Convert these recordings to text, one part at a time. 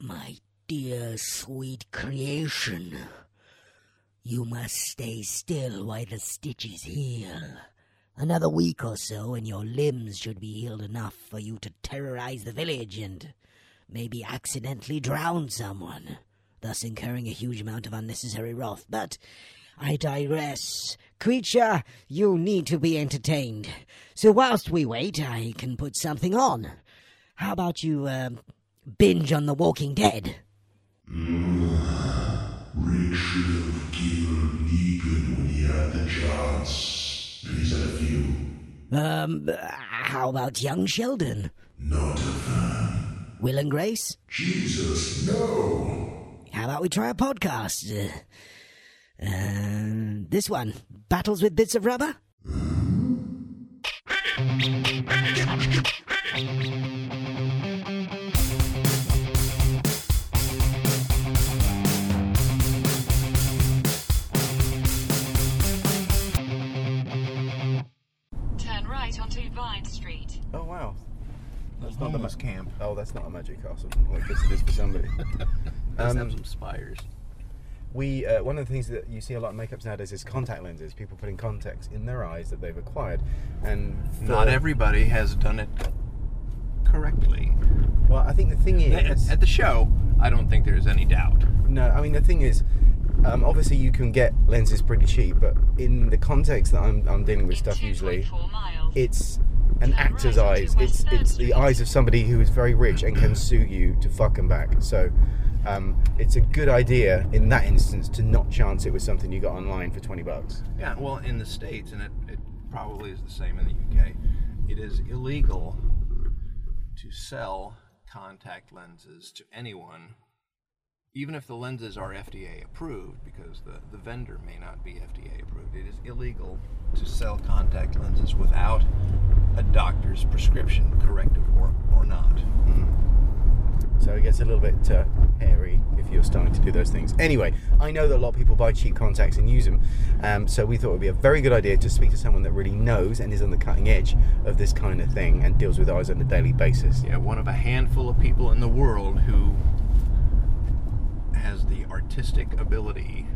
My dear sweet creation, you must stay still while the stitches heal. Another week or so, and your limbs should be healed enough for you to terrorize the village and maybe accidentally drown someone, thus incurring a huge amount of unnecessary wrath. But I digress. Creature, you need to be entertained. So whilst we wait, I can put something on. How about you uh, binge on The Walking Dead? Rick should have killed Negan when he had the chance. He's had few. Um, how about young Sheldon? Not a fan. Will and Grace? Jesus, no! How about we try a podcast? Uh, uh, this one, Battles with Bits of Rubber? Turn Oh wow. That's not the homeless ma- camp. Oh, that's not a magic castle. Well, I guess it is for somebody. Does Um, have some spires. we uh, one of the things that you see a lot in makeups nowadays is contact lenses. People putting contacts in their eyes that they've acquired, and for- Not everybody has done it correctly. Well, I think the thing is, at the show, I don't think there's any doubt. no, I mean the thing is, um, obviously you can get lenses pretty cheap, but in the context that I'm, I'm dealing with stuff usually, 2.4 miles. it's an actor's eyes. It's it's the eyes of somebody who is very rich and can sue you to fuck 'em back. So. Um, it's a good idea in that instance to not chance it with something you got online for 20 bucks. Yeah, well, in the States, and it, it probably is the same in the UK, it is illegal to sell contact lenses to anyone, even if the lenses are FDA approved, because the, the vendor may not be FDA approved. It is illegal to sell contact lenses without a doctor's prescription, corrective or, or not. So it gets a little bit uh, hairy if you're starting to do those things. Anyway, I know that a lot of people buy cheap contacts and use them, um, so we thought it would be a very good idea to speak to someone that really knows and is on the cutting edge of this kind of thing and deals with eyes on a daily basis. Yeah, one of a handful of people in the world who artistic ability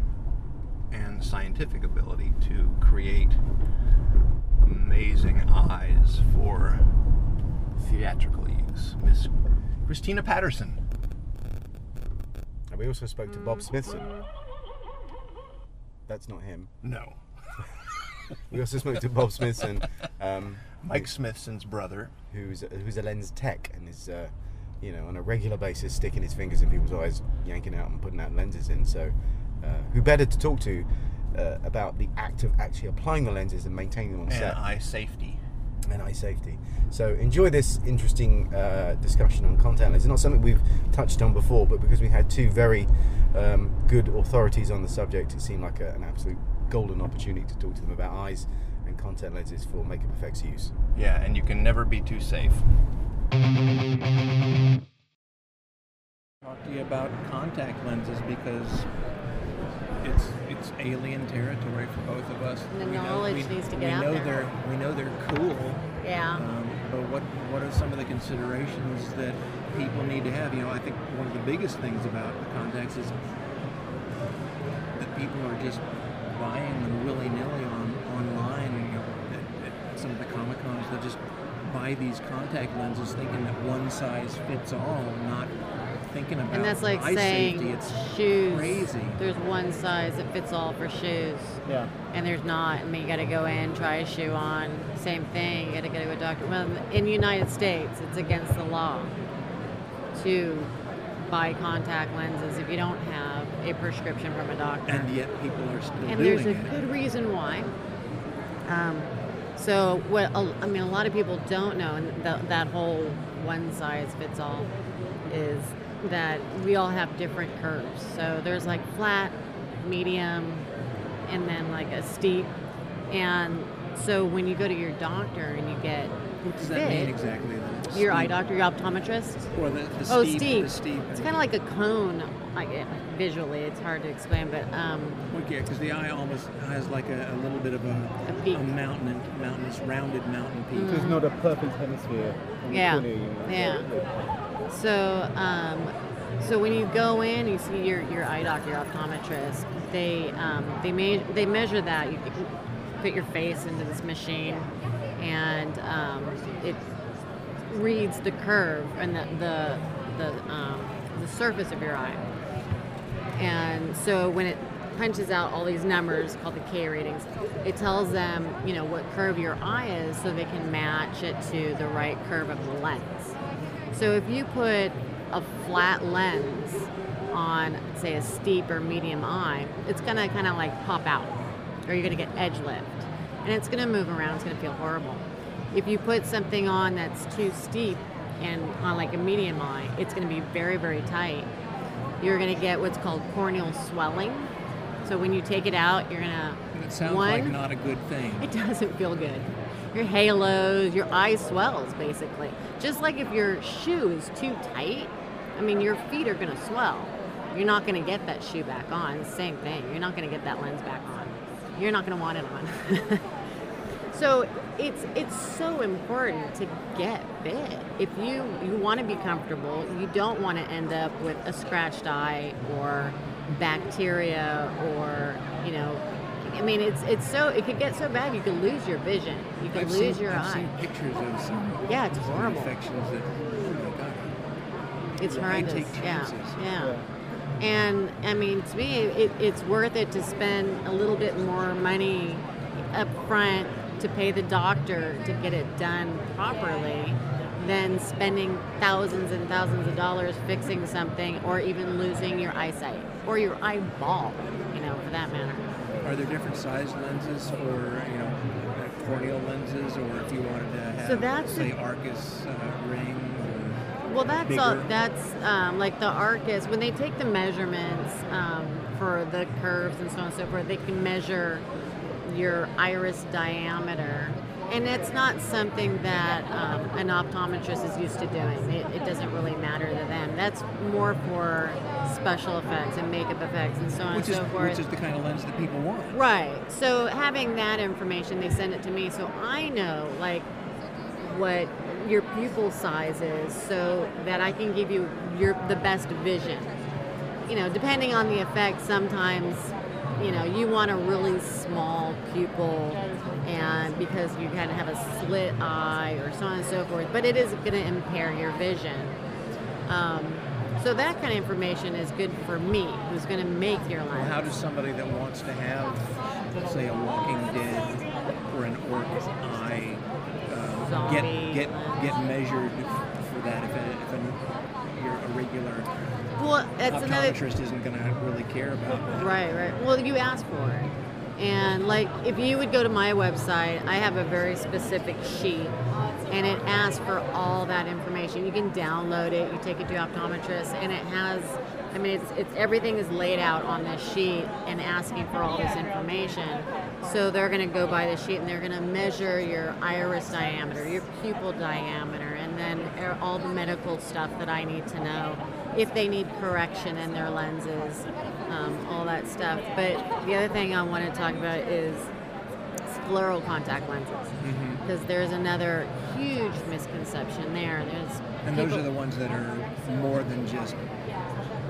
and scientific ability to create amazing eyes for theatrical use. Miss Cristina Patterson. And we also spoke to Bob Smithson. That's not him. No. We also spoke to Bob Smithson, um, Mike Smithson's brother. who's who's a lens tech and is, uh, you know, on a regular basis sticking his fingers in people's eyes, yanking out and putting out lenses in. So, uh, who better to talk to uh, about the act of actually applying the lenses and maintaining them on And set eye safety. and eye safety. So, enjoy this interesting uh, discussion on contact lenses. Not something we've touched on before, but because we had two very um, good authorities on the subject, it seemed like a, an absolute golden opportunity to talk to them about eyes and contact lenses for makeup effects use. Yeah, and you can never be too safe. Talk to you about contact lenses because it's it's alien territory for both of us. And the We know- knowledge we- needs to we get out know there. They're, we know they're cool, Yeah. um, but what what are some of the considerations that people need to have? You know, I think one of the biggest things about the contacts is that people are just buying them willy nilly on online. You know, at, at some of the comic cons, they just buy these contact lenses thinking that one size fits all, not thinking about And that's like eye saying safety. It's shoes. crazy. There's one size that fits all for shoes. Yeah. And there's not. I mean, you got to go in, try a shoe on. Same thing. You got to go to a doctor. Well, in the United States, it's against the law to buy contact lenses if you don't have a prescription from a doctor. and yet people are still and doing there's a it. good reason why. Um, so what I mean, a lot of people don't know, and th- that whole one size fits all is that we all have different curves. So there's like flat, medium, and then like a steep. And so when you go to your doctor and you get What does that mean exactly? then? your eye doctor, your optometrist, Or the, the Oh, steep, steep. The steep. it's kind of like a cone. Like it, visually, it's hard to explain, but um, Well, yeah, because the eye almost has like a, a little bit of a, A peak. mountain, mountainous, rounded mountain peak. Mhm. It's not a perfect hemisphere. Yeah. cornea, you know, so- Yeah. So, um, So when you go in, you see your, your eye doctor, your optometrist. They um, they me- they measure that. You put your face into this machine, and um, it reads the curve and the the the, um, the surface of your eye. And so when it punches out all these numbers called the K ratings, it tells them, you know, what curve your eye is so they can match it to the right curve of the lens. So if you put a flat lens on, say, a steep or medium eye, it's gonna kind of like pop out, or you're gonna get edge lift, and it's gonna move around. It's gonna feel horrible. If you put something on that's too steep and on like a medium eye, it's gonna be very, very tight. You're gonna get what's called corneal swelling. So when you take it out, you're gonna It sounds one, like not a good thing. it doesn't feel good. Your halos, your eye swells basically. Just like if your shoe is too tight, I mean, your feet are going to swell. You're not going to get that shoe back on. Same thing. You're not going to get that lens back on. You're not going to want it on. so it's it's so important to get fit. If you you want to be comfortable, you don't want to end up with a scratched eye or bacteria or you know I mean, it's it's so it could get so bad you could lose your vision. You could I've lose seen, your I've eye. seen pictures of some, Yeah, it's some horrible. infections that, oh my God. It's I horrendous. take yeah, chances. yeah. And I mean, to me, it, it's worth it to spend a little bit more money up front to pay the doctor to get it done properly than spending thousands and thousands of dollars fixing something or even losing your eyesight or your eyeball, you know, for that matter. Are there different size lenses for, you know, corneal lenses, or if you wanted to have, So that's say, the- Arcus uh, ring? Or, Well, that's all, that's um, like the Arcus. When they take the measurements um, for the curves and so on and so forth, they can measure your iris diameter, and it's not something that um, an optometrist is used to doing. It, it doesn't really matter to them. That's more for special effects and makeup effects and so on which and is so forth. which is the kind of lens that people want. Right. So having that information, they send it to me, so I know like what your pupil size is, so that I can give you your the best vision. You know, depending on the effect, sometimes you know you want a really small pupil, and because you kind of have a slit eye or so on and so forth. But it is going to impair your vision. Um, so that kind of information is good for me, who's going to make your lens. Well, how does somebody that wants to have, say, a Walking Dead or an Orc eye uh, get get get measured for that? If, a, if an, you're a regular Well, that's another. optometrist isn't going to really care about that. Right, right. Well, you ask for it. And like, if you would go to my website, I have a very specific sheet, and it asks for all that information. You can download it. You take it to optometrist, and it has. I mean, it's, it's everything is laid out on this sheet and asking for all this information. So they're going to go by the sheet and they're going to measure your iris diameter, your pupil diameter, and then er- all the medical stuff that I need to know if they need correction in their lenses, um, all that stuff. But the other thing I want to talk about is scleral contact lenses Mm-hmm. because there's another huge misconception there. There's And those people- are the ones that are more than just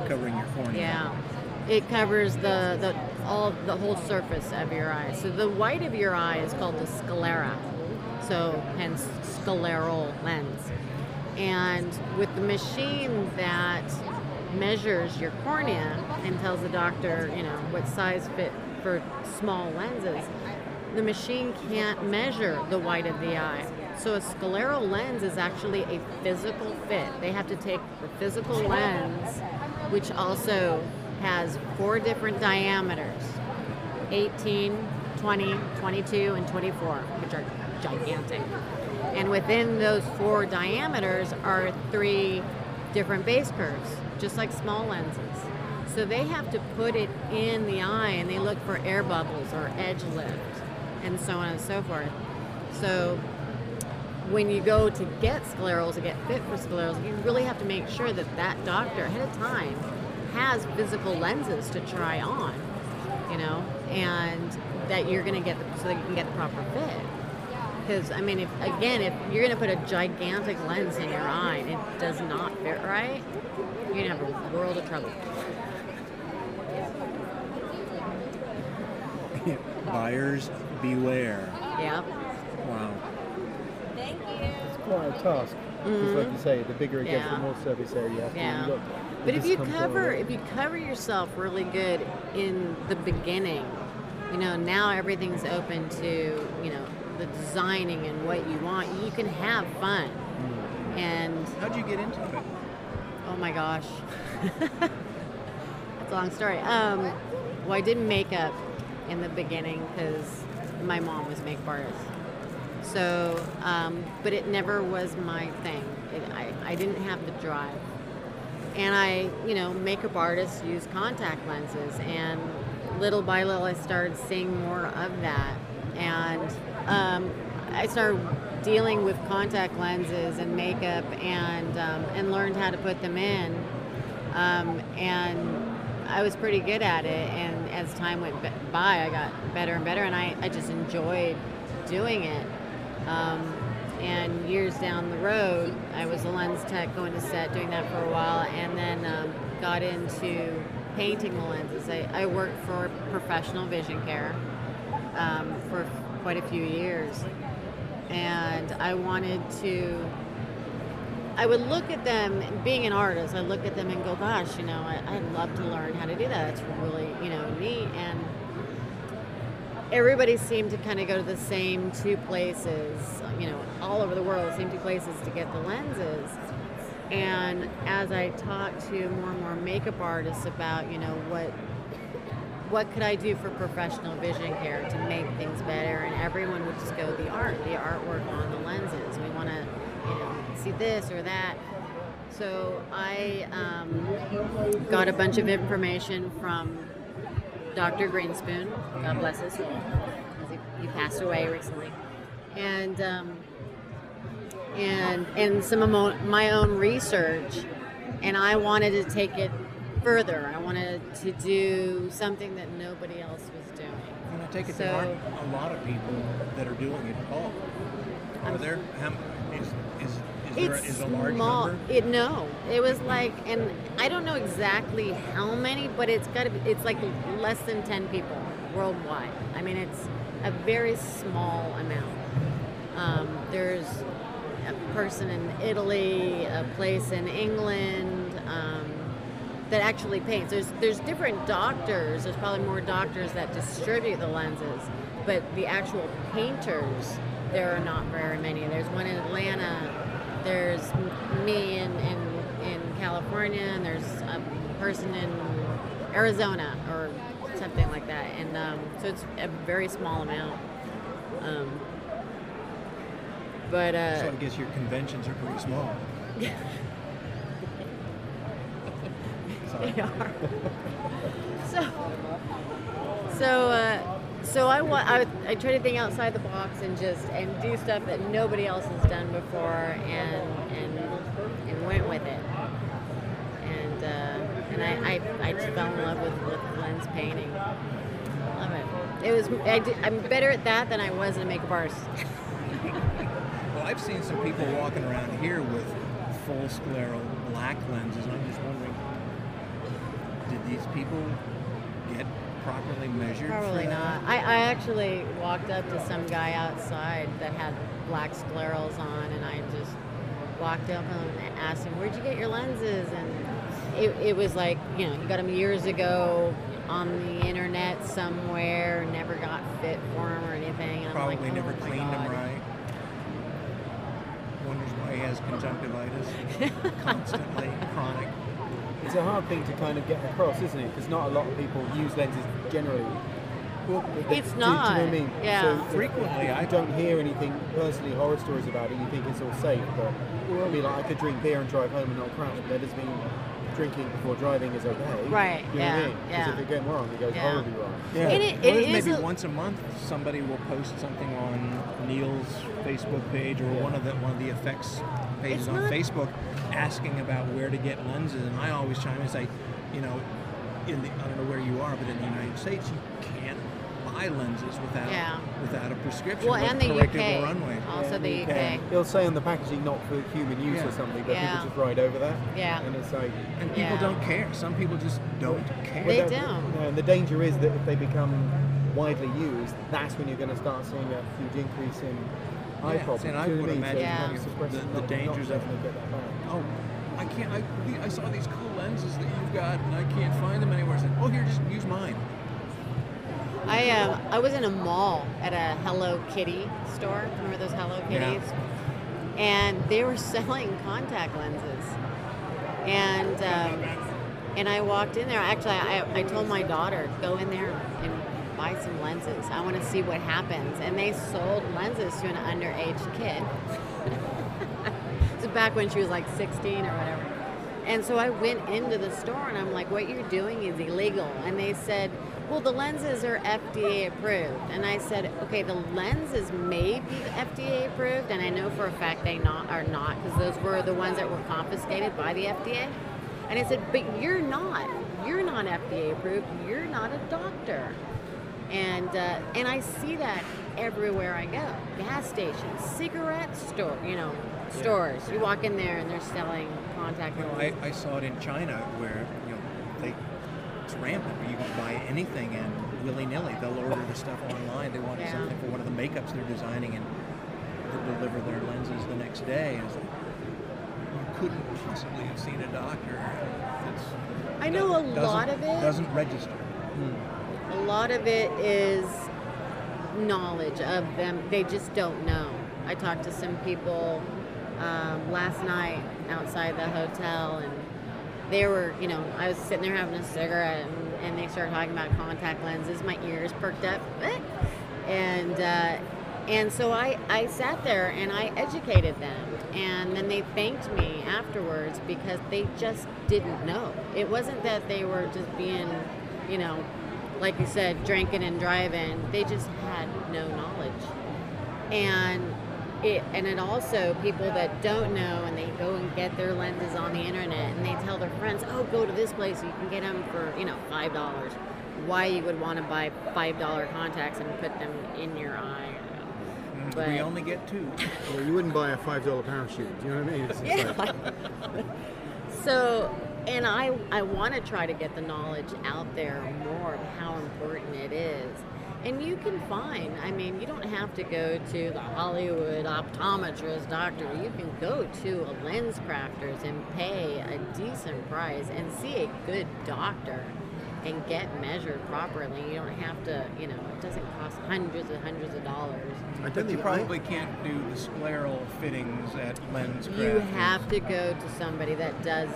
covering your cornea. yeah. It covers the, the all the whole surface of your eye. So the white of your eye is called the sclera. So hence scleral lens. And with the machine that measures your cornea and tells the doctor, you know, what size fit for small lenses, the machine can't measure the white of the eye. So a scleral lens is actually a physical fit. They have to take the physical lens, which also has four different diameters 18, 20, 22, and 24, which are gigantic. And within those four diameters are three different base curves, just like small lenses. So they have to put it in the eye and they look for air bubbles or edge lift and so on and so forth. So when you go to get sclerals, to get fit for sclerals, you really have to make sure that that doctor ahead of time has physical lenses to try on, you know, and that you're going to get the, so that you can get the proper fit. Because I mean, if again, if you're going to put a gigantic lens in your eye, and it does not fit right, you're gonna have a world of trouble. Buyers beware. Yep. Wow. Thank you. It's quite a task. Because, like you say, the bigger it gets, Mm-hmm. The more service area you have to Yeah. look. But if you cover if you cover yourself really good in the beginning, you know, now everything's open to, you know, the designing and what you want. You can have fun. And How'd you get into it? oh my gosh. That's a long story. Um, well, I did makeup in the beginning because my mom was makeup artist. So, um, but it never was my thing. It, I, I didn't have the drive. And I, you know, makeup artists use contact lenses, and little by little, I started seeing more of that. And um, I started dealing with contact lenses and makeup, and um, and learned how to put them in. Um, and I was pretty good at it. And as time went by, I got better and better, and I, I just enjoyed doing it. Um, and years down the road, I was a lens tech going to set, doing that for a while, and then um, got into painting the lenses. I, I worked for professional vision care um, for quite a few years, and I wanted to. I would look at them, being an artist, I look at them and go, gosh, you know, I, I'd love to learn how to do that. It's really, you know, neat. And everybody seemed to kind of go to the same two places, you know, all over the world, same two places to get the lenses. And as I talked to more and more makeup artists about, you know, what what could I do for professional vision care to make things better, and everyone would just go the art, the artwork on the lenses. We want to, you know, see this or that. So I um, got a bunch of information from Dr. Greenspoon, God bless his soul, he passed away recently, and um, and and some of my own research, and I wanted to take it further. I wanted to do something that nobody else was doing. And I take it So- there aren't a lot of people that are doing it at all. Are there? How, is, is, is there It's is a large small. number? It no, it was like, and I don't know exactly how many, but it's got to be. It's like less than ten people worldwide. I mean, it's a very small amount. Um, there's a person in Italy, a place in England um, that actually paints. There's there's different doctors. There's probably more doctors that distribute the lenses, but the actual painters there are not very many. There's one in Atlanta. There's me in, in in California, and there's a person in Arizona or something like that. And um, so it's a very small amount. Um, but uh, So I guess your conventions are pretty small. Sorry. They are. so, so, uh, so I, wa- I I try to think outside the box and just and do stuff that nobody else has done before, and and and went with it. And uh, and I, I I just fell in love with, with lens painting. Love it. It was I did, I'm better at that than I was in a makeup artist. Well, I've seen some people walking around here with full scleral black lenses, and I'm just wondering, did these people get properly measured? Probably not. I, I actually walked up to some guy outside that had black sclerals on, and I just walked up and asked him, "Where'd you get your lenses?" And it, it was like, you know, you got them years ago on the internet somewhere, never got fit for him or anything. And Probably I'm like, never oh my cleaned them right. Wonders why he has conjunctivitis constantly, chronic. It's a hard thing to kind of get across, isn't it? Because not a lot of people use lenses generally. Well, It's do- Do, you know what I not, mean? yeah. So Frequently, I- don't hear anything personally horror stories about it. You think it's all safe, but it'll be like I could drink beer and drive home and not crash. But that doesn't mean drinking before driving is okay. Right, You know yeah, what I mean? Because yeah. if it goes wrong, it goes Yeah. horribly wrong. Yeah. And it- Well, it is maybe a- once a month somebody will post something on Neil's Facebook page or one of the one of the effects pages It's on not- Facebook asking about where to get lenses, and I always chime in and say, you know, in the I don't know where you are, but in the United States you can't buy buy lenses without Yeah. without a prescription. Well, with and the correctable UK. runway. Also Yeah, the you UK. can. It'll say on the packaging not for human use Yeah. or something, but Yeah. people just ride over that. Yeah. And it's like. And people Yeah. don't care. Some people just don't care. They don't. no, and the danger is that if they become widely used, that's when you're going to start seeing a huge increase in eye Yes, problems. and I Do would what imagine Yeah. it's the- the dangers of- definitely get that back. Oh, I can't. I, I saw these cool lenses that you've got, and I can't find them anywhere. I said, oh, here, just use mine. I um I was in a mall at a Hello Kitty store. Remember those Hello Kitties? Yeah. Kitties? And they were selling contact lenses. And um, and I walked in there. Actually, I, I told my daughter go in there and buy some lenses. I want to see what happens. And they sold lenses to an underage kid. so back when she was like 16 or whatever. And so I went into the store and I'm like, what you're doing is illegal. And they said, well, the lenses are FDA approved. And I said, okay, the lenses may be FDA approved. And I know for a fact they not are not because those were the ones that were confiscated by the FDA. And I said, but you're not. You're not FDA approved. You're not a doctor. And uh, and I see that everywhere I go. Gas stations, cigarette store, you know, stores. You walk in there and they're selling contact You know, lenses. I, I saw it in China where you know they it's rampant. You can buy anything and willy nilly they'll order the stuff online. They want Yeah. something for one of the makeups they're designing and they'll deliver their lenses the next day. Like, you couldn't possibly have seen a doctor. It's, I know a lot of it. doesn't register. A lot of it is knowledge of them. They just don't know. I talked to some people um, last night outside the hotel, and they were, you know, I was sitting there having a cigarette, and, and they started talking about contact lenses. My ears perked up, and uh, and so I I sat there and I educated them, and then they thanked me afterwards because they just didn't know. It wasn't that they were just being, you know, like you said, drinking and driving. They just had no knowledge, and it and it also people that don't know and they go and get their lenses on the internet and they tell their friends, oh, go to this place, you can get them for you know five dollars. Why you would want to buy five dollar contacts and put them in your eye? But- we only get two. Well, you wouldn't buy a five dollar parachute. Do you know what I mean? Yeah. like- so, and I I want to try to get the knowledge out there more of how important it is. And you can find, I mean, you don't have to go to the Hollywood optometrist doctor. You can go to a LensCrafters and pay a decent price and see a good doctor and get measured properly. You don't have to, you know, it doesn't cost hundreds and hundreds of dollars. I think don't you probably can't do the scleral fittings at LensCrafters. You have to go to somebody that does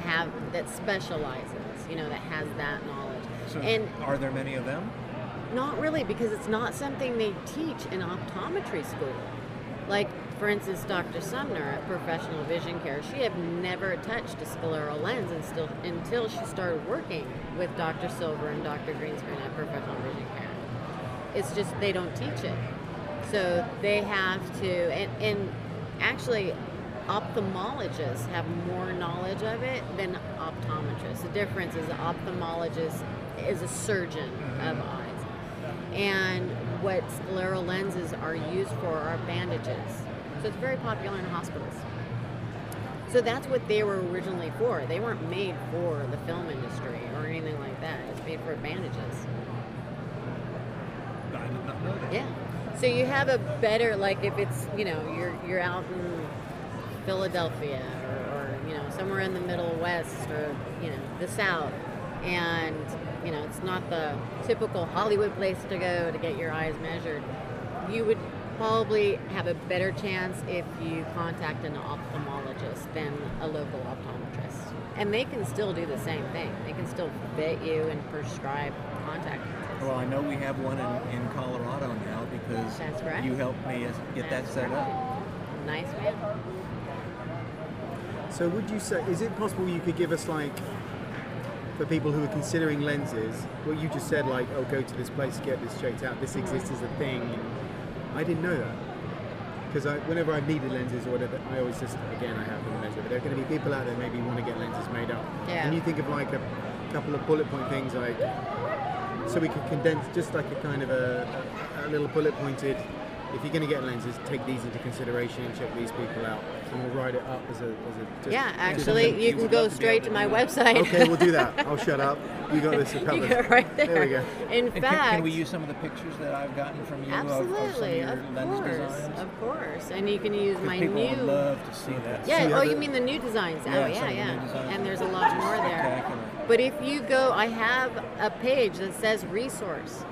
have, that specializes, you know, that has that knowledge. So and are there many of them? Not really, because it's not something they teach in optometry school. Like, for instance, Dr. Sumner at Professional Vision Care, she had never touched a scleral lens and still, until she started working with Dr. Silver and Dr. Greenspoon at Professional Vision Care. It's just they don't teach it. So they have to, and, and actually, ophthalmologists have more knowledge of it than optometrists. The difference is the ophthalmologist is a surgeon of mm-hmm. eyes. And what scleral lenses are used for are bandages. So it's very popular in hospitals. So that's what they were originally for. They weren't made for the film industry or anything like that. It's made for bandages. I did not know that. Yeah. So you have a better like if it's you know you're you're out in Philadelphia or, or you know somewhere in the Middle West or you know the South, and you know it's not the typical Hollywood place to go to get your eyes measured. You would probably have a better chance if you contact an ophthalmologist than a local optometrist. And they can still do the same thing. They can still fit you and prescribe contact lenses. Well, I know we have one in, in Colorado now because right. you helped me get that That's set up. Nice man. So would you say, is it possible you could give us like, for people who are considering lenses, what you just said, like, oh, go to this place, get this checked out, this exists as a thing. I didn't know that. Because I, whenever I've needed lenses or whatever, I always just, again, I have them measured. But there are going to be people out there maybe want to get lenses made up. Yeah. Can you think of like a couple of bullet point things like so we could condense just like a kind of a, a, a little bullet pointed. If you're going to get lenses, take these into consideration and check these people out, and we'll write it up as a. As a just, Yeah, actually, something- you can go love to be straight to to my that. website. Okay, we'll do that. I'll shut up. You got this you covered. go right there. There we go. In And can, fact, can we use some of the pictures that I've gotten from you of, of some of absolutely, your of lens course, designs? of course, and you can use my people new. would love to see that. Yeah. See Oh, you mean the new designs? Yeah, oh, some yeah, of the new yeah. And there's a lot more there. But if you go, I have a page that says resource,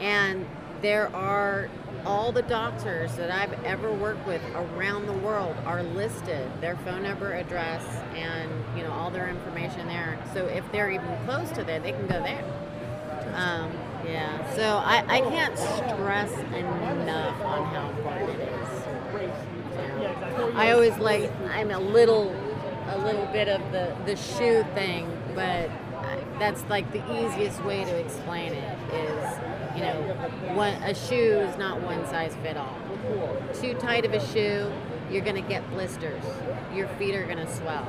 and there are all the doctors that I've ever worked with around the world are listed, their phone number, address, and you know all their information there. So if they're even close to there, they can go there. Um, yeah. So I, I can't stress enough on how important it is. I always like I'm a little a little bit of the the shoe thing, but that's like the easiest way to explain it is you know one a shoe is not one size fit all. Too tight of a shoe, you're gonna get blisters. Your feet are gonna swell.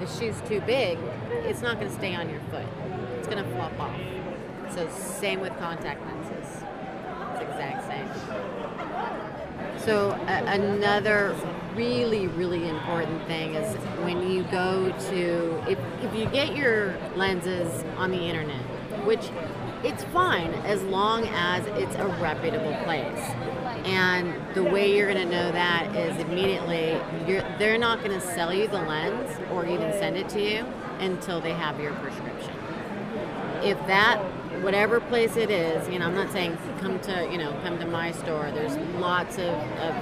The shoe's too big, it's not gonna stay on your foot. It's gonna flop off. So same with contact lenses. It's exact same. So a- another really, really important thing is when you go to if, if you get your lenses on the internet, which it's fine as long as it's a reputable place. And the way you're going to know that is immediately they're not going to sell you the lens or even send it to you until they have your prescription if that whatever place it is you know i'm not saying come to you know come to my store there's lots of, of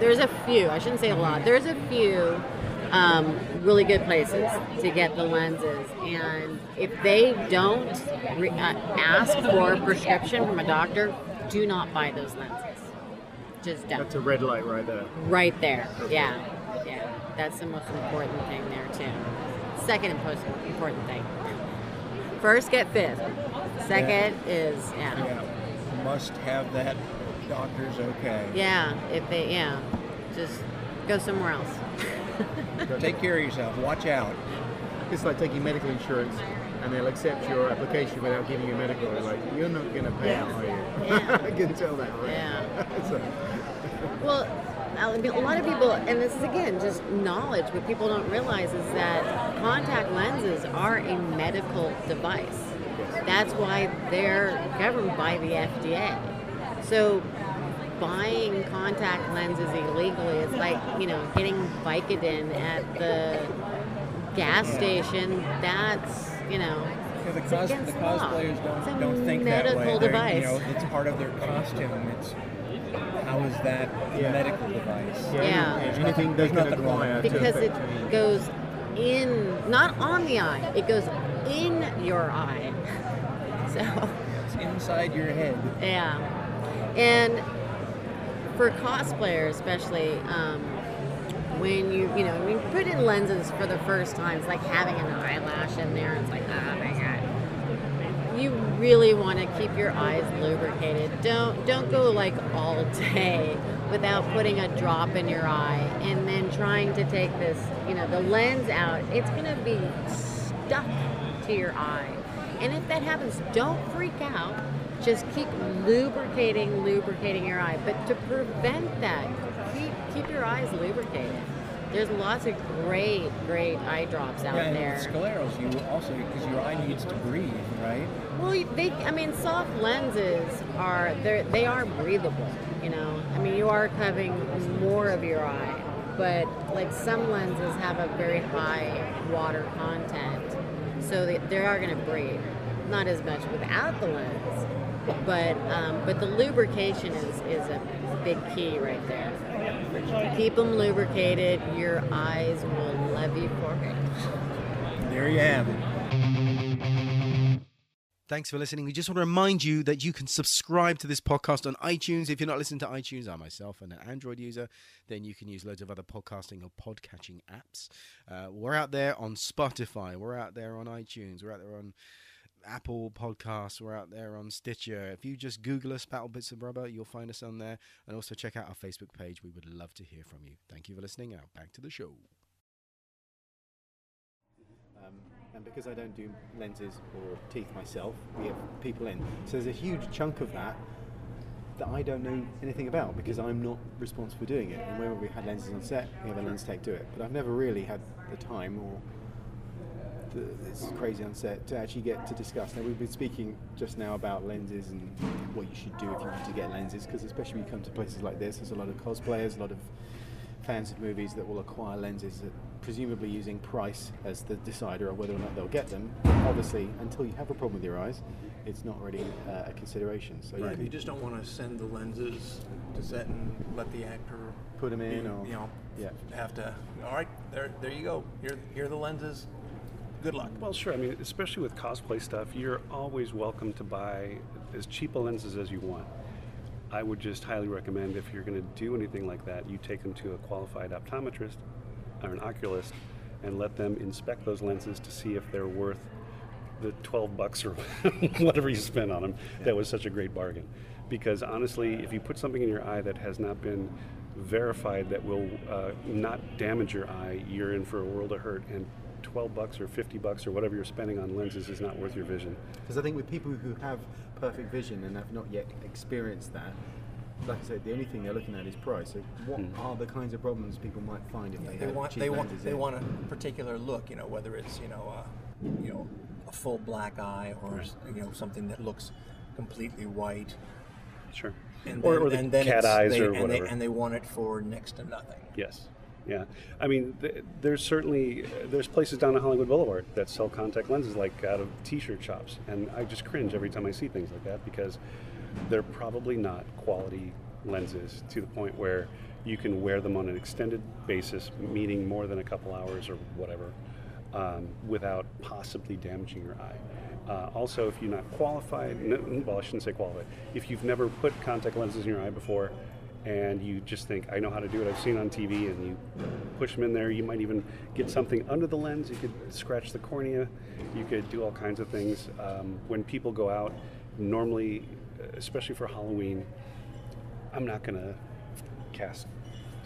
there's a few i shouldn't say a lot there's a few um, really good places to get the lenses and if they don't re- uh, ask for a prescription from a doctor do not buy those lenses just don't That's a red light right there. right there yeah yeah that's the most important thing there too second and most important thing First, get fit. Second is yeah. Yeah. Must have that doctor's okay. yeah, If they yeah, just go somewhere else. Take care of yourself. Watch out. It's like taking medical insurance and they'll accept your application without giving you medical. They're like, you're not going to pay, are you? Yeah. I can tell that, right? Yeah. so, Well, a lot of people, and this is again just knowledge. What people don't realize is that contact lenses are a medical device. That's why they're governed by the FDA. So buying contact lenses illegally is like you know getting Vicodin at the gas station. That's you know Yeah, the, cos- against the law. cosplayers It's don't, a don't think that way. medical They're, device. You know, it's part of their costume. It's how is that a Yeah. medical device? yeah, Yeah. any- anything they There's can nothing wrong acquire because it goes in not on the eye it goes in your eye so It's inside your head. yeah and for cosplayers especially um, when you you know you put in lenses for the first time it's like having an eyelash in there it's like oh my god. You really want to keep your eyes lubricated. Don't don't go like all day without putting a drop in your eye and then trying to take this you know the lens out. It's going to be stuck to your eye. And if that happens don't freak out just keep lubricating lubricating your eye but to prevent that keep keep your eyes lubricated there's lots of great great eye drops out yeah, and there scleros, you also because your eye needs to breathe, right? well, they, I mean, soft lenses are they they are breathable. You know, I mean, you are covering more of your eye, but like some lenses have a very high water content, so they, they are going to breathe. Not as much without the lens, but um, but the lubrication is is a big key right there. Keep them lubricated. Your eyes will love you for it. There you have it. Thanks for listening. We just want to remind you that you can subscribe to this podcast on iTunes. If you're not listening to iTunes, I'm myself and an Android user, then you can use loads of other podcasting or podcatching apps. Uh, we're out there on Spotify. We're out there on iTunes. We're out there on Apple Podcasts. We're out there on Stitcher. If you just Google us, Battle Bits of Rubber, you'll find us on there. And also check out our Facebook page. We would love to hear from you. Thank you for listening. Now back to the show. Um, and because I don't do lenses or teeth myself, we have people in. So there's a huge chunk of that that I don't know anything about because I'm not responsible for doing it. And whenever we had lenses on set, we have a lens tech do it. But I've never really had the time or this crazy on set to actually get to discuss. Now we've been speaking just now about lenses and what you should do if you want to get lenses, because especially when you come to places like this, there's a lot of cosplayers, a lot of fans of movies that will acquire lenses, that presumably using price as the decider of whether or not they'll get them. Obviously, until you have a problem with your eyes, it's not really uh, a consideration. So Right. you You just don't want to send the lenses to set and let the actor put them in be- or- you know yeah. have to. All right, there there you go. Here here are the lenses. Good luck. Well, sure. I mean, especially with cosplay stuff, you're always welcome to buy as cheap a lenses as you want. I would just highly recommend if you're going to do anything like that, you take them to a qualified optometrist or an oculist and let them inspect those lenses to see if they're worth the 12 bucks or whatever you spent on them. That was such a great bargain. Because honestly, if you put something in your eye that has not been verified that will uh, not damage your eye, you're in for a world of hurt. And 12 bucks or 50 bucks or whatever you're spending on lenses is not worth your vision. Because I think with people who have perfect vision and have not yet experienced that, like I said, the only thing they're looking at is price. So what are the kinds of problems people might find if they, They have want cheap they want lenses they in? want a particular look. You know whether it's you know uh, you know a full black eye or s- you know something that looks completely white. Sure. And or, then, or the and then cat eyes they, or and whatever. They, and they want it for next to nothing. Yes. Yeah. I mean, th- there's certainly there's places down on Hollywood Boulevard that sell contact lenses like out of t-shirt shops, and I just cringe every time I see things like that because they're probably not quality lenses to the point where you can wear them on an extended basis, meaning more than a couple hours or whatever, um, without possibly damaging your eye. Uh, also, if you're not qualified, well, I shouldn't say qualified, if you've never put contact lenses in your eye before and you just think, I know how to do it, I've seen on TV, and you push them in there, you might even get something under the lens, you could scratch the cornea, you could do all kinds of things. Um, when people go out, normally, especially for Halloween, I'm not going to cast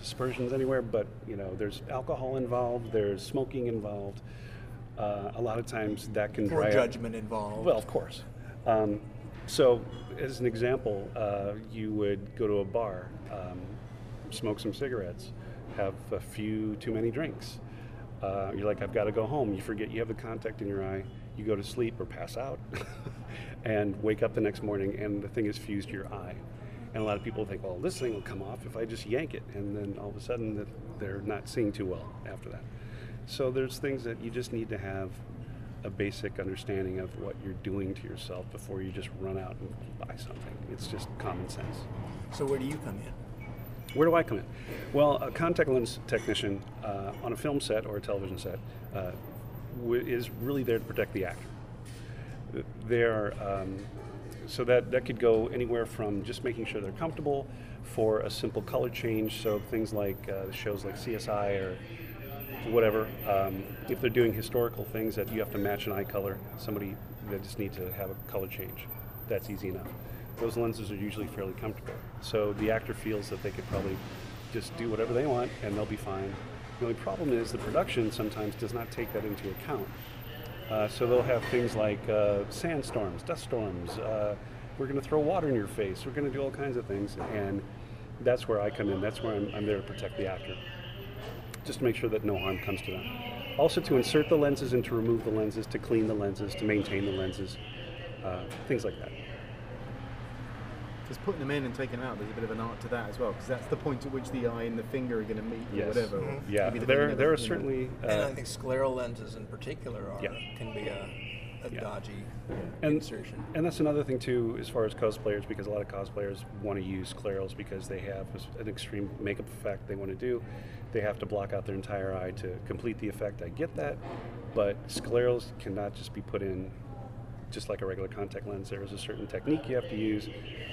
dispersions anywhere, but you know, there's alcohol involved, there's smoking involved. Uh, a lot of times that can Poor dry judgment involved. Well, of course. Um, so, as an example, uh, you would go to a bar, um, smoke some cigarettes, have a few too many drinks. Uh, you're like, I've got to go home. You forget you have the contact in your eye. You go to sleep or pass out, and wake up the next morning, and the thing is fused to your eye. And a lot of people think, well, this thing will come off if I just yank it, and then all of a sudden they're not seeing too well after that. So there's things that you just need to have a basic understanding of what you're doing to yourself before you just run out and buy something. It's just common sense. So where do you come in? Where do I come in? Well, a contact lens technician uh, on a film set or a television set uh, is really there to protect the actor. They're, um, so that, that could go anywhere from just making sure they're comfortable for a simple color change, so things like uh, shows like CSI or whatever. Um, if they're doing historical things that you have to match an eye color, somebody that just needs to have a color change, that's easy enough. Those lenses are usually fairly comfortable. So the actor feels that they could probably just do whatever they want and they'll be fine. The only problem is the production sometimes does not take that into account. Uh, so they'll have things like uh, sandstorms, dust storms. Uh, we're going to throw water in your face. We're going to do all kinds of things, and that's where I come in. That's where I'm, I'm there to protect the actor, just to make sure that no harm comes to them. Also, to insert the lenses and to remove the lenses, to clean the lenses, to maintain the lenses, uh, things like that. Because putting them in and taking them out, there's a bit of an art to that as well. Because that's the point at which the eye and the finger are going to meet, or Yes. whatever. or Yeah, the there, there are doesn't, you know. certainly. and Uh, I think scleral lenses in particular are, Yeah. can be a, a Yeah. dodgy and, insertion. and that's another thing too, as far as cosplayers, because a lot of cosplayers want to use sclerals because they have an extreme makeup effect they want to do. They have to block out their entire eye to complete the effect. I get that, but sclerals cannot just be put in just like a regular contact lens. There is a certain technique you have to use,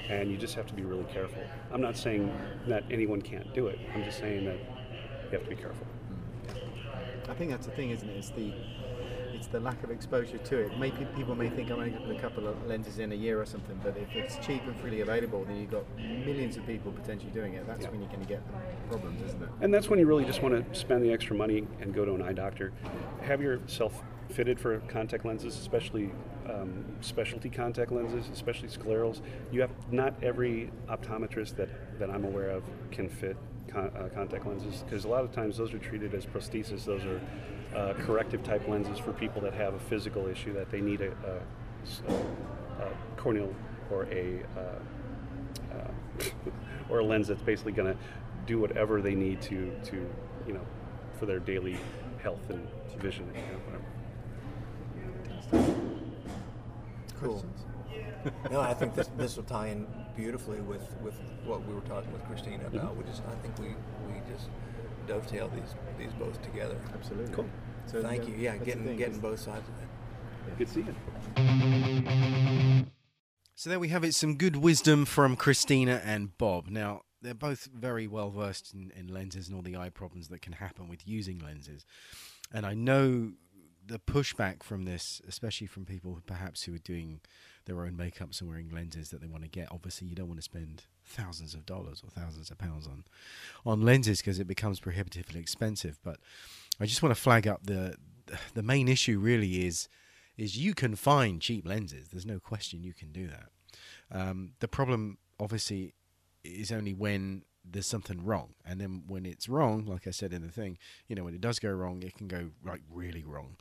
and you just have to be really careful. I'm not saying that anyone can't do it. I'm just saying that you have to be careful. I think that's the thing, isn't it? It's the it's the lack of exposure to it. Maybe people may think I'm only going to put a couple of lenses in a year or something, but if it's cheap and freely available, then you've got millions of people potentially doing it. That's Yeah. when you're going to get problems, isn't it? And that's when you really just want to spend the extra money and go to an eye doctor. Have yourself fitted for contact lenses, especially um, specialty contact lenses, especially sclerals. You have not every optometrist that, that I'm aware of can fit con- uh, contact lenses because a lot of times those are treated as prosthesis. Those are uh, corrective type lenses for people that have a physical issue that they need a corneal or a uh, uh, or a lens that's basically going to do whatever they need to to you know for their daily health and vision. You know, whatever. Cool. no, I think this this will tie in beautifully with, with what we were talking with Cristina about. Mm-hmm. We just I think we, we just dovetail these these both together. Absolutely. Cool. So, Thank you. Yeah, that's the getting thing, getting both sides of it. Good seeing. You. So there we have it, some good wisdom from Cristina and Bob. Now, they're both very well versed in, in lenses and all the eye problems that can happen with using lenses. And I know the pushback from this, especially from people perhaps who are doing their own makeups and wearing lenses that they want to get. Obviously, you don't want to spend thousands of dollars or thousands of pounds on on lenses because it becomes prohibitively expensive. But I just want to flag up the the main issue really is is you can find cheap lenses. There's no question you can do that. Um, the problem, obviously, is only when there's something wrong, and then when it's wrong, like I said in the thing, you know, when it does go wrong, it can go like really wrong.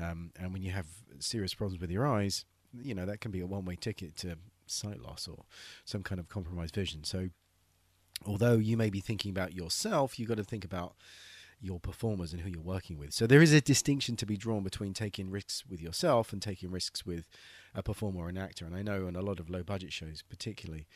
Um, and when you have serious problems with your eyes, you know, that can be a one-way ticket to sight loss or some kind of compromised vision. So, although you may be thinking about yourself, you've got to think about your performers and who you're working with. So there is a distinction to be drawn between taking risks with yourself and taking risks with a performer or an actor. And I know on a lot of low budget shows, particularly,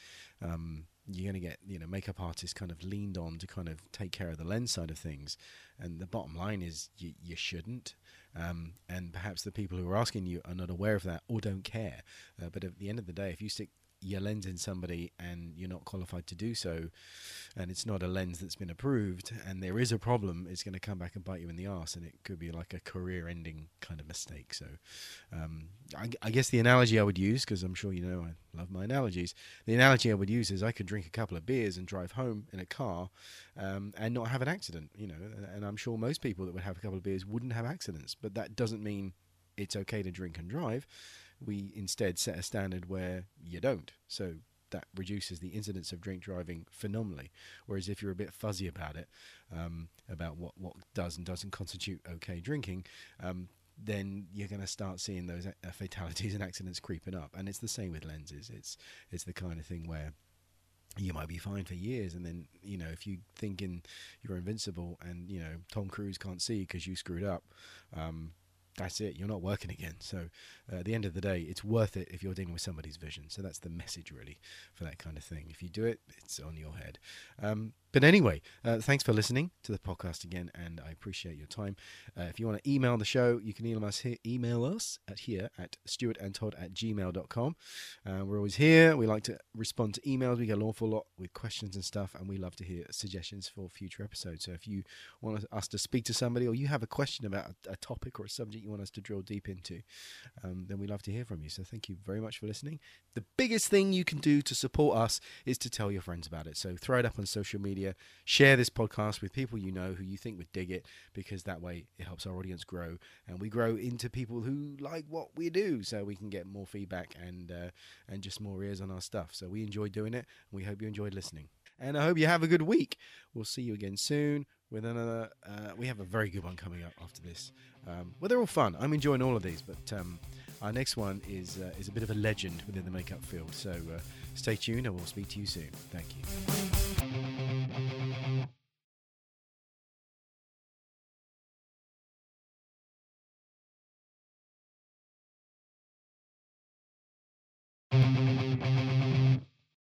um, you're going to get you know makeup artists kind of leaned on to kind of take care of the lens side of things. And the bottom line is you, you shouldn't. Um, and perhaps the people who are asking you are not aware of that or don't care. Uh, but at the end of the day, if you stick your lens in somebody and you're not qualified to do so, and it's not a lens that's been approved, and there is a problem, it's going to come back and bite you in the arse, and it could be like a career-ending kind of mistake. So, um, I, I guess the analogy I would use, because I'm sure you know I love my analogies, the analogy I would use is I could drink a couple of beers and drive home in a car, um, and not have an accident. You know, and I'm sure most people that would have a couple of beers wouldn't have accidents, but that doesn't mean it's okay to drink and drive. We instead set a standard where you don't. So that reduces the incidence of drink driving phenomenally. Whereas if you're a bit fuzzy about it, um, about what, what does and doesn't constitute okay drinking, um, then you're going to start seeing those fatalities and accidents creeping up. And it's the same with lenses. It's it's the kind of thing where you might be fine for years, and then you know if you thinking you're invincible, and you know Tom Cruise can't see because you screwed up. Um, that's it. You're not working again. So uh, at the end of the day, it's worth it if you're dealing with somebody's vision. So that's the message really for that kind of thing. If you do it, it's on your head. Um, but anyway, uh, thanks for listening to the podcast again, and I appreciate your time. Uh, if you want to email the show, you can email us here, email us at here at stuartandtodd at gmail.com. Uh, we're always here. We like to respond to emails. We get an awful lot with questions and stuff, and we love to hear suggestions for future episodes. So if you want us to speak to somebody or you have a question about a, a topic or a subject you want us to drill deep into, um, then we love to hear from you. So thank you very much for listening. The biggest thing you can do to support us is to tell your friends about it. So throw it up on social media, share this podcast with people you know who you think would dig it, because that way it helps our audience grow and we grow into people who like what we do, so we can get more feedback and uh, and just more ears on our stuff. So we enjoy doing it, and we hope you enjoyed listening. And I hope you have a good week. We'll see you again soon with another. Uh, we have a very good one coming up after this. Um, well, they're all fun. I'm enjoying all of these, but um, our next one is uh, is a bit of a legend within the makeup field. So uh, stay tuned, and we'll speak to you soon. Thank you.